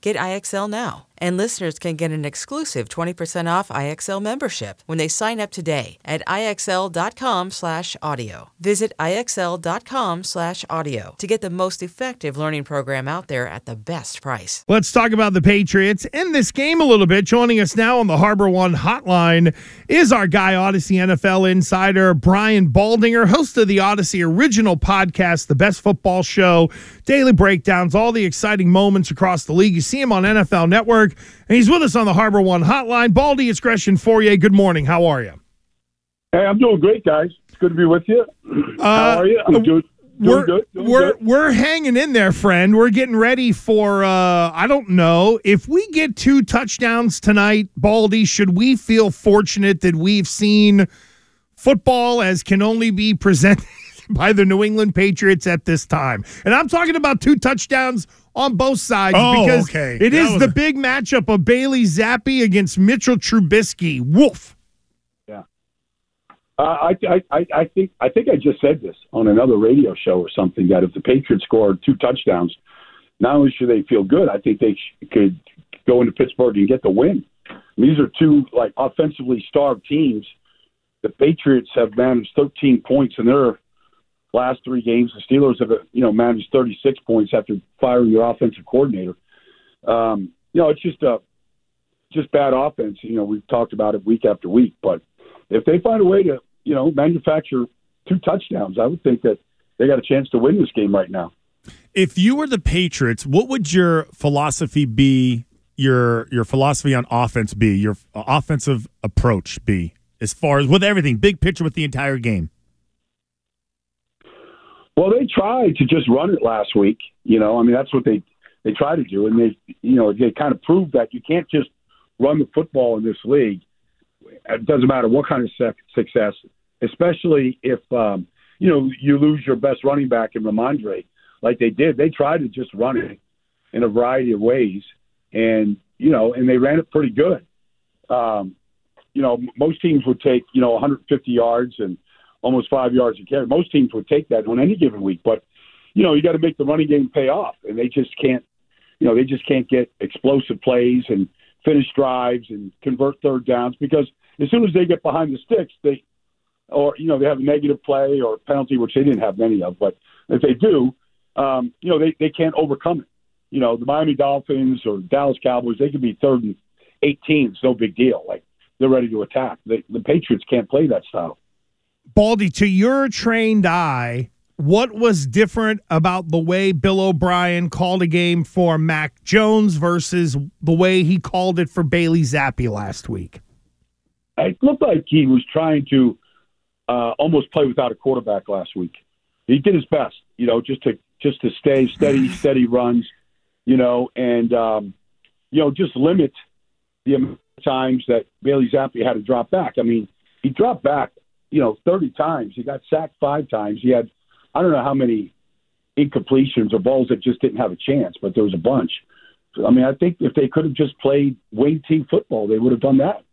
Get IXL now. And listeners can get an exclusive 20% off IXL membership when they sign up today at IXL.com/audio. Visit IXL.com/audio to get the most effective learning program out there at the best price. Let's talk about the Patriots in this game a little bit. Joining us now on the Harbor One hotline is our guy Audacy NFL insider Brian Baldinger, host of the Audacy original podcast, The Best Football Show, daily breakdowns, all the exciting moments across the league. See him on NFL Network, and he's with us on the Harbor One hotline. Baldy, it's Gresh and Fauria. Good morning. How are you? Hey, I'm doing great, guys. It's good to be with you. Uh, How are you? I'm doing, doing we're good. We're good. we're hanging in there, friend. We're getting ready for uh I don't know if we get two touchdowns tonight, Baldy. Should we feel fortunate that we've seen football as can only be presented by the New England Patriots at this time? And I'm talking about two touchdowns on both sides Oh, because okay. it That is was the a- big matchup of Bailey Zappe against Mitchell Trubisky. Woof. Uh, I, I, I, I think I think I just said this on another radio show or something that if the Patriots scored two touchdowns, not only should they feel good, I think they sh- could go into Pittsburgh and get the win. These are two like offensively starved teams. The Patriots have managed 13 points in their last three games. The Steelers have you know managed 36 points after firing your offensive coordinator. Um, you know, it's just a just bad offense. You know, we've talked about it week after week, but if they find a way to, you know, manufacture two touchdowns, I would think that they got a chance to win this game right now. If you were the Patriots, what would your philosophy be? Your your philosophy on offense be? Your offensive approach be? As far as with everything, big picture with the entire game. Well, they tried to just run it last week. You know, I mean, that's what they they tried to do, and they, you know, they kind of proved that you can't just run the football in this league. It doesn't matter what kind of success, especially if um, you know you lose your best running back in Rhamondre, like they did. They tried to just run it in a variety of ways, and you know, and they ran it pretty good. Um, you know, most teams would take you know 150 yards and almost five yards a carry. Most teams would take that on any given week, but you know, you got to make the running game pay off, and they just can't. You know, they just can't get explosive plays and finish drives and convert third downs because as soon as they get behind the sticks, they or you know they have a negative play or penalty, which they didn't have many of, but if they do, um, you know they they can't overcome it. You know, the Miami Dolphins or Dallas Cowboys, they could be third and 18. It's no big deal. Like they're ready to attack. The, the Patriots can't play that style. Baldy, to your trained eye, what was different about the way Bill O'Brien called a game for Mac Jones versus the way he called it for Bailey Zappe last week? It looked like he was trying to uh, almost play without a quarterback last week. He did his best, you know, just to just to stay steady, steady runs, you know, and um, you know just limit the amount of times that Bailey Zappe had to drop back. I mean, he dropped back, you know, 30 times. He got sacked five times. He had I don't know how many incompletions or balls that just didn't have a chance, but there was a bunch. I mean, I think if they could have just played wing team football, they would have done that.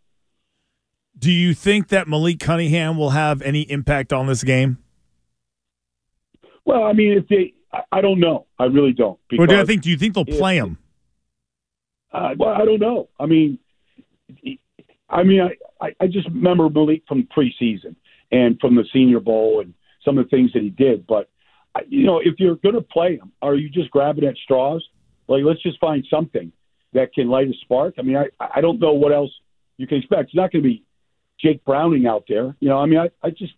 Do you think that Malik Cunningham will have any impact on this game? Well, I mean, if they, I, I don't know. I really don't. Or do you because- think do you think they'll if- play him? Uh, well, I don't know. I mean, I mean, I, I, I just remember Malik from preseason and from the Senior Bowl and some of the things that he did. But you know, if you're going to play him, are you just grabbing at straws? Like, let's just find something that can light a spark. I mean, I, I don't know what else you can expect. It's not going to be Jake Browning out there. You know, I mean, I, I just,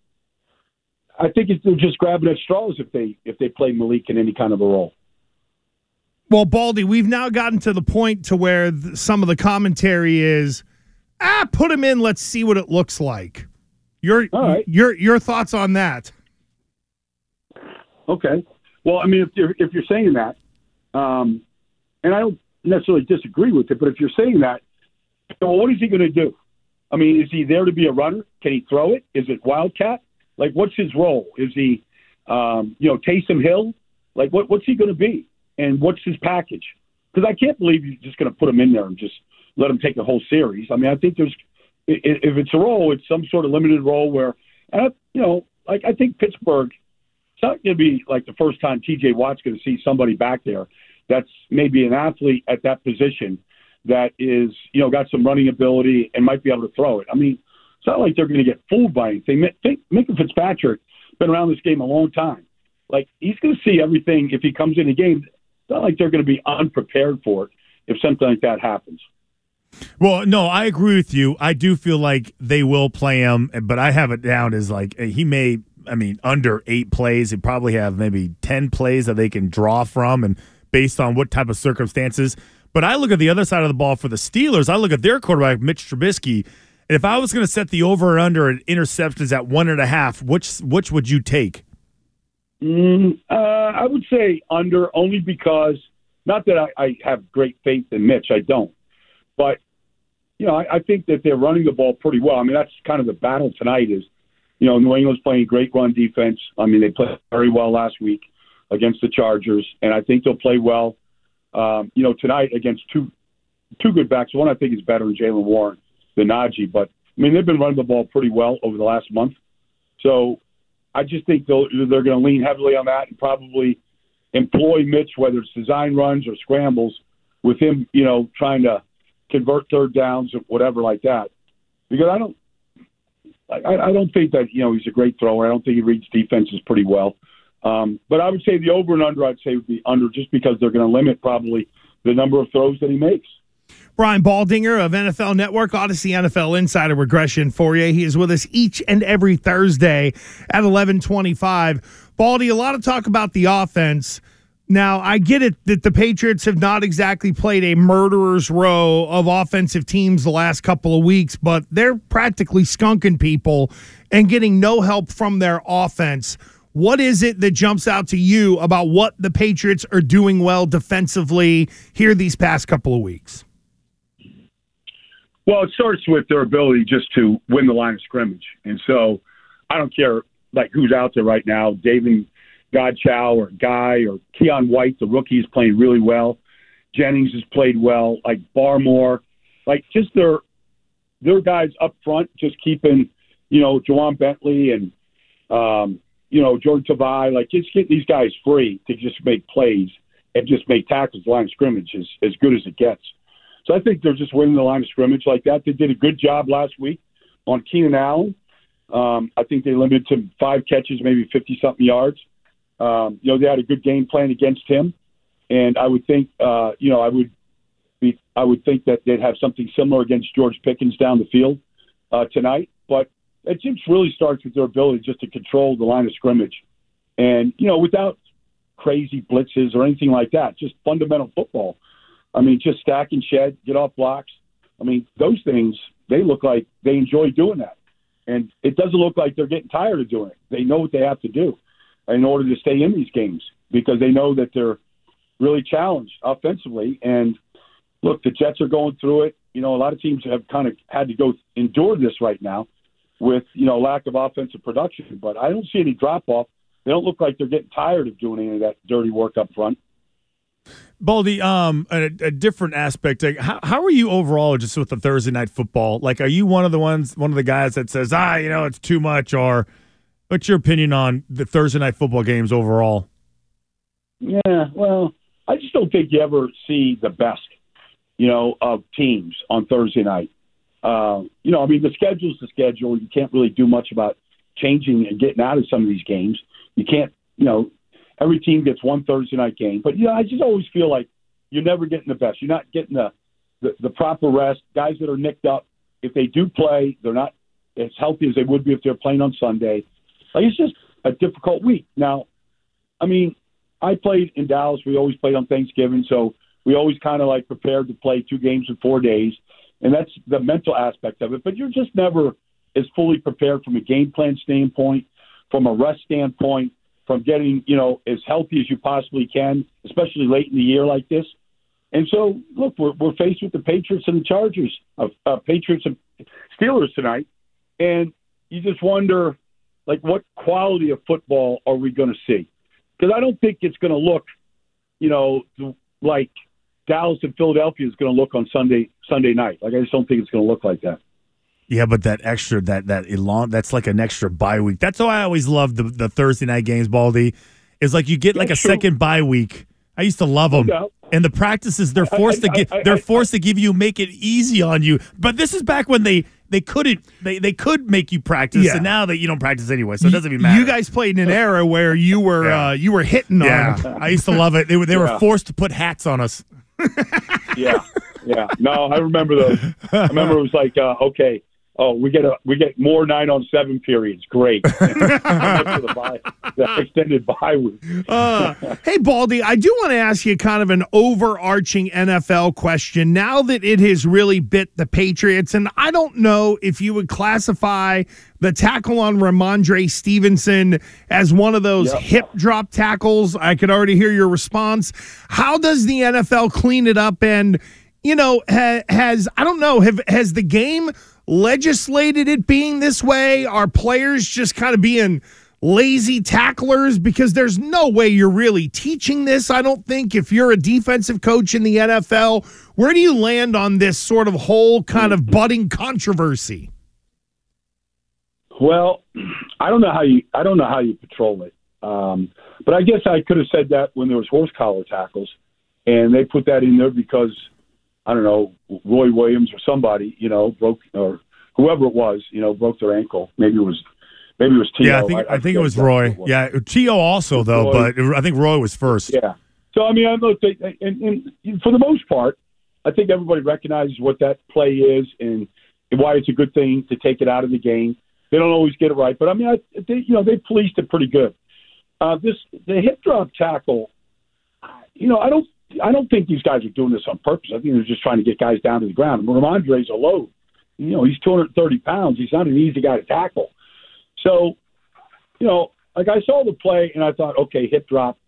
I think it's, they're just grabbing at straws if they if they play Malik in any kind of a role. Well, Baldy, we've now gotten to the point to where th- some of the commentary is, ah, put him in. Let's see what it looks like. Your right. your your thoughts on that? Okay. Well, I mean, if you're if you're saying that, um, and I don't necessarily disagree with it, but if you're saying that, so what is he going to do? I mean, is he there to be a runner? Can he throw it? Is it wildcat? Like, what's his role? Is he, um, you know, Taysom Hill? Like, what what's he going to be? And what's his package? Because I can't believe you're just going to put him in there and just let him take the whole series. I mean, I think there's if it's a role, it's some sort of limited role where, uh, you know, like I think Pittsburgh it's not going to be like the first time TJ Watt's going to see somebody back there that's maybe an athlete at that position that is, you know, got some running ability and might be able to throw it. I mean, it's not like they're going to get fooled by anything. Think Minkah Fitzpatrick been around this game a long time. Like he's going to see everything if he comes in the game. It's not like they're going to be unprepared for it if something like that happens. Well, no, I agree with you. I do feel like they will play him, but I have it down as like he may. I mean, under eight plays, he probably have maybe ten plays that they can draw from, and based on what type of circumstances. But I look at the other side of the ball for the Steelers. I look at their quarterback, Mitch Trubisky. And if I was going to set the over or under at interceptions at one and a half, which which would you take? Mm, uh, I would say under only because not that I, I have great faith in Mitch, I don't, but you know I, I think that they're running the ball pretty well. I mean that's kind of the battle tonight is, you know New England's playing great run defense. I mean they played very well last week against the Chargers, and I think they'll play well. Um, you know tonight against two two good backs. One I think is better than Jaylen Warren than Najee, but I mean they've been running the ball pretty well over the last month. So I just think they'll, they're going to lean heavily on that and probably employ Mitch, whether it's design runs or scrambles, with him, you know, trying to convert third downs or whatever like that. Because I don't, I, I don't think that you know he's a great thrower. I don't think he reads defenses pretty well. Um, but I would say the over and under, I'd say would be under, just because they're going to limit probably the number of throws that he makes. Brian Baldinger of NFL Network, Audacy NFL Insider Regression for you. He is with us each and every Thursday at 1125. Baldy, a lot of talk about the offense. Now, I get it that the Patriots have not exactly played a murderer's row of offensive teams the last couple of weeks, but they're practically skunking people and getting no help from their offense. What is it that jumps out to you about what the Patriots are doing well defensively here these past couple of weeks? Well, it starts with their ability just to win the line of scrimmage. And so I don't care like who's out there right now, David Godchaux or Guy or Keion White, the rookie is playing really well. Jennings has played well, like Barmore, like just their their guys up front, just keeping, you know, Ja'Whaun Bentley and um, you know, Jordan Tavai, like just get these guys free to just make plays and just make tackles line of scrimmage is as good as it gets. So I think they're just winning the line of scrimmage like that. They did a good job last week on Keenan Allen. Um, I think they limited to five catches, maybe 50 something yards. Um, you know, they had a good game plan against him. And I would think, uh, you know, I would be, I would think that they'd have something similar against George Pickens down the field uh, tonight. But it just really starts with their ability just to control the line of scrimmage. And, you know, without crazy blitzes or anything like that, just fundamental football. I mean, just stack and shed, get off blocks. I mean, those things, they look like they enjoy doing that. And it doesn't look like they're getting tired of doing it. They know what they have to do in order to stay in these games because they know that they're really challenged offensively. And look, the Jets are going through it. You know, a lot of teams have kind of had to go endure this right now with, you know, lack of offensive production. But I don't see any drop off. They don't look like they're getting tired of doing any of that dirty work up front. Baldy, um, a, a different aspect. How how are you overall just with the Thursday night football? Like, are you one of the ones, one of the guys that says, ah, you know, it's too much, or what's your opinion on the Thursday night football games overall? Yeah, well, I just don't think you ever see the best, you know, of teams on Thursday night. Uh, you know, I mean, the schedule's the schedule. You can't really do much about changing and getting out of some of these games. You can't, you know, every team gets one Thursday night game. But, you know, I just always feel like you're never getting the best. You're not getting the, the, the proper rest. Guys that are nicked up, if they do play, they're not as healthy as they would be if they're playing on Sunday. Like, it's just a difficult week. Now, I mean, I played in Dallas. We always played on Thanksgiving, so we always kind of like prepared to play two games in four days, and that's the mental aspect of it. But you're just never as fully prepared from a game plan standpoint, from a rest standpoint, from getting you know as healthy as you possibly can, especially late in the year like this. And so, look, we're, we're faced with the Patriots and the Chargers, uh, uh, Patriots and Steelers tonight, and you just wonder, like, what quality of football are we going to see? Because I don't think it's going to look, you know, like Dallas and Philadelphia is going to look on Sunday Sunday night. Like, I just don't think it's going to look like that. Yeah, but that extra that that elon that's like an extra bye week. That's why I always loved the, the Thursday night games, Baldy. Is like you get like a true. second bye week. I used to love them. And the practices they're forced I- to give I- I- they're I- forced to give you make it easy on you. But this is back when they they couldn't they, they could make you practice Yeah. and now that you don't practice anyway, so it doesn't even matter. You guys played in an era where you were Yeah. uh, you were hitting on Yeah. them. I used to love it. They were they were Yeah. forced to put hats on us. Yeah, yeah. No, I remember those. I remember it was like, uh, okay, oh, we get a we get more nine on seven periods. Great. The, bye, the extended bye week. Uh, hey, Baldy, I do want to ask you kind of an overarching NFL question now that it has really bit the Patriots. And I don't know if you would classify the tackle on Rhamondre Stevenson as one of those Yep. hip drop tackles. I could already hear your response. How does the NFL clean it up? And, you know, ha- has, I don't know, have, has the game legislated it being this way? Are players just kind of being lazy tacklers because there's no way you're really teaching this. I don't think if you're a defensive coach in the NFL, where do you land on this sort of whole kind of budding controversy? Well, I don't know how you I don't know how you patrol it. Um, but I guess I could have said that when there was horse collar tackles, and they put that in there because I don't know Roy Williams or somebody you know broke or whoever it was you know broke their ankle. Maybe it was maybe it was T.O. Yeah, I think I, think it was Roy. it was. Yeah, T.O. also though, Roy. but I think Roy was first. Yeah. So I mean, I look, they, and, and for the most part, I think everybody recognizes what that play is and why it's a good thing to take it out of the game. They don't always get it right, but I mean, I, they, you know, they policed it pretty good. Uh, this the hip drop tackle. You know, I don't, I don't think these guys are doing this on purpose. I think they're just trying to get guys down to the ground. Rhamondre's a load. You know, he's 230 pounds. He's not an easy guy to tackle. So, you know, like I saw the play and I thought, okay, hip drop.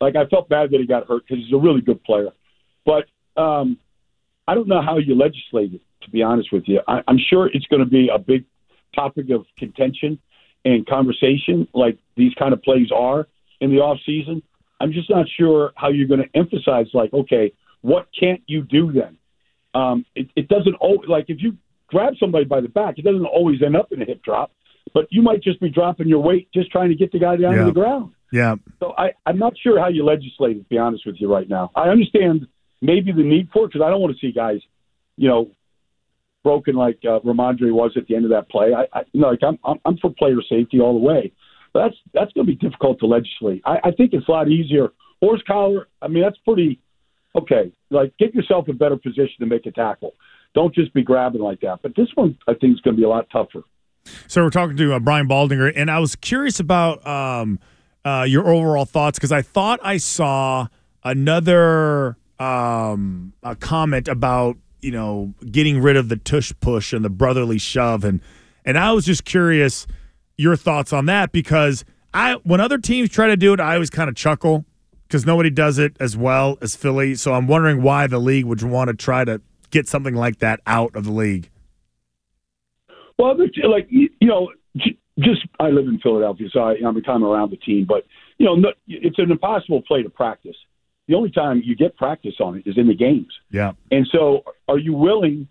Like I felt bad that he got hurt because he's a really good player, but um, I don't know how you legislate it. To be honest with you, I, I'm sure it's going to be a big topic of contention and conversation, like these kind of plays are in the off season. I'm just not sure how you're going to emphasize, like, okay, what can't you do then? Um, it, it doesn't always like if you grab somebody by the back, it doesn't always end up in a hip drop, but you might just be dropping your weight just trying to get the guy down Yeah. to the ground. Yeah. So I, I'm not sure how you legislate it, to be honest with you right now. I understand maybe the need for it because I don't want to see guys, you know, broken like uh, Rhamondre was at the end of that play. I, I you know, like I'm, I'm, I'm for player safety all the way. That's that's going to be difficult to legislate. I, I think it's a lot easier. Horse collar. I mean, that's pretty okay. Like, get yourself a better position to make a tackle. Don't just be grabbing like that. But this one, I think, is going to be a lot tougher. So we're talking to uh, Brian Baldinger, and I was curious about um, uh, your overall thoughts because I thought I saw another um, a comment about you know getting rid of the tush push and the brotherly shove, and and I was just curious your thoughts on that because I when other teams try to do it, I always kind of chuckle because nobody does it as well as Philly. So I'm wondering why the league would want to try to get something like that out of the league. Well, like you know, just I live in Philadelphia, so I, I'm kind of around the team. But you know, it's an impossible play to practice. The only time you get practice on it is in the games. Yeah. And so, are you willing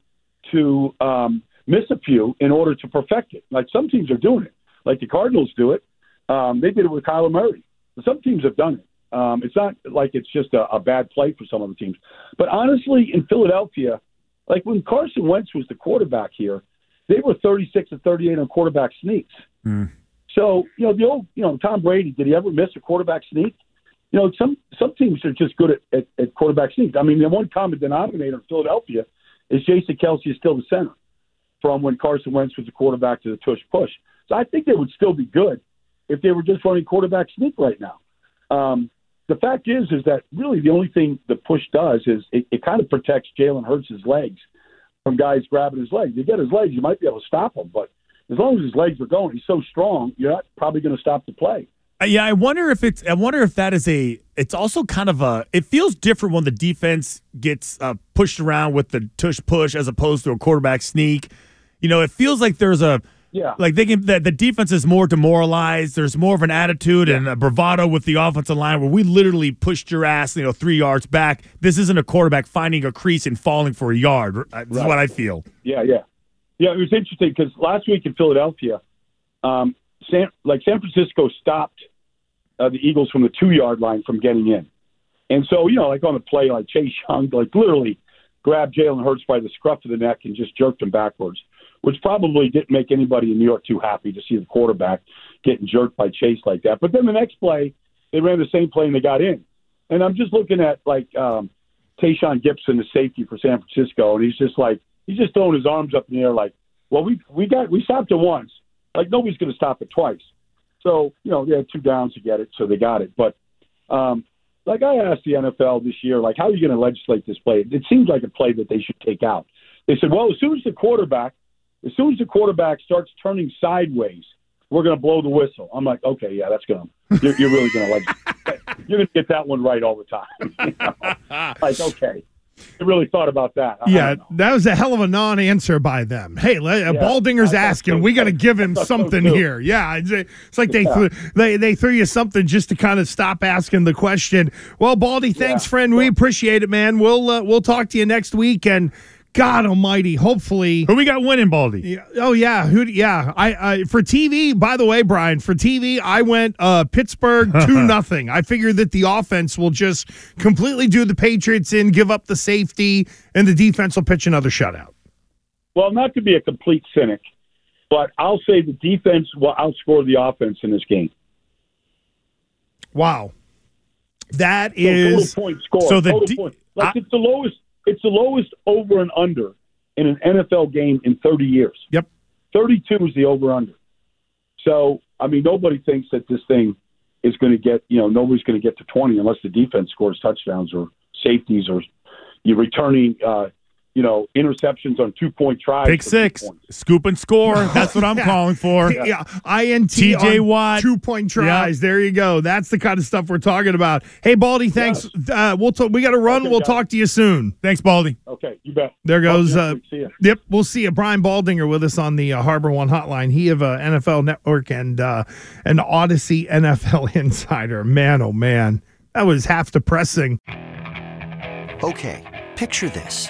to um, miss a few in order to perfect it? Like some teams are doing it. Like the Cardinals do it. Um, they did it with Kyler Murray. Some teams have done it. Um, it's not like it's just a, a bad play for some of the teams. But honestly, in Philadelphia, like when Carson Wentz was the quarterback here, they were 36 to 38 on quarterback sneaks. Mm. So, you know, the old, you know, Tom Brady, did he ever miss a quarterback sneak? You know, some some teams are just good at, at, at quarterback sneaks. I mean, the one common denominator in Philadelphia is Jason Kelce is still the center from when Carson Wentz was the quarterback to the tush push. So I think they would still be good if they were just running quarterback sneak right now. Um, the fact is, is that really the only thing the push does is it, it kind of protects Jalen Hurts' legs from guys grabbing his legs. You get his legs, you might be able to stop him, but as long as his legs are going, he's so strong, you're not probably going to stop the play. Uh, yeah, I wonder if it's. I wonder if that is a. It's also kind of a. It feels different when the defense gets uh, pushed around with the tush push as opposed to a quarterback sneak. You know, it feels like there's a. Yeah. Like they can. The, the defense is more demoralized. There's more of an attitude and a bravado with the offensive line where we literally pushed your ass, you know, three yards back. This isn't a quarterback finding a crease and falling for a yard. That's Right. what I feel. Yeah, yeah, yeah. It was interesting because last week in Philadelphia, um, San like San Francisco stopped uh, the Eagles from the two yard line from getting in, and so you know, like on the play, like Chase Young, like literally grabbed Jalen Hurts by the scruff of the neck and just jerked him backwards, which probably didn't make anybody in New York too happy to see the quarterback getting jerked by Chase like that. But then the next play, they ran the same play and they got in, and I'm just looking at like um, Tashaun Gipson, the safety for San Francisco, and he's just like he's just throwing his arms up in the air like, well, we we got we stopped it once, like nobody's going to stop it twice. So you know they had two downs to get it, so they got it. But um, like I asked the NFL this year, like how are you going to legislate this play? It seems like a play that they should take out. They said, well, as soon as the quarterback, as soon as the quarterback starts turning sideways, we're going to blow the whistle. I'm like, okay, yeah, that's going to you're, you're really going to legislate. You're going to get that one right all the time. You know? Like, okay, I really thought about that. I- I Yeah, don't that was a hell of a non-answer by them. Hey, uh, Yeah, Baldinger's asking. so. We got to give him I thought so, something here. Yeah, it's, it's like they Yeah. threw, they they threw you something just to kind of stop asking the question. Well, Baldy, thanks, Yeah. friend. We appreciate it, man. We'll uh, we'll talk to you next week, and God Almighty, hopefully. Who we got winning, Baldy? Yeah. Oh yeah, who? Yeah, I, I for TV. By the way, Brian, for TV, I went uh, Pittsburgh two nothing. I figured that the offense will just completely do the Patriots in, give up the safety, and the defense will pitch another shutout. Well, not to be a complete cynic, but I'll say the defense will outscore the offense in this game. Wow, that So is total point score. so the total de- point. Like I- it's the lowest. It's the lowest over and under in an NFL game in 30 years. Yep. 32 is the over under. So I mean, nobody thinks that this thing is going to get. You know, nobody's going to get to 20 unless the defense scores touchdowns or safeties or you're returning. Uh, you know, interceptions on two point tries. Pick six, scoop and score. That's what I'm Yeah. calling for. yeah, INT TJ on Watt. two point tries. There you go. That's the kind of stuff we're talking about. Hey, Baldy, thanks. Uh, we'll t- we got to run. Okay, we'll guys. talk to you soon. Thanks, Baldy. Okay, you bet. There goes. Uh. See. Yep, we'll see you. Brian Baldinger with us on the uh, Harbor One Hotline. He of uh, NFL Network and uh, an Audacy NFL Insider. Man, oh man, that was half depressing. Okay, picture this.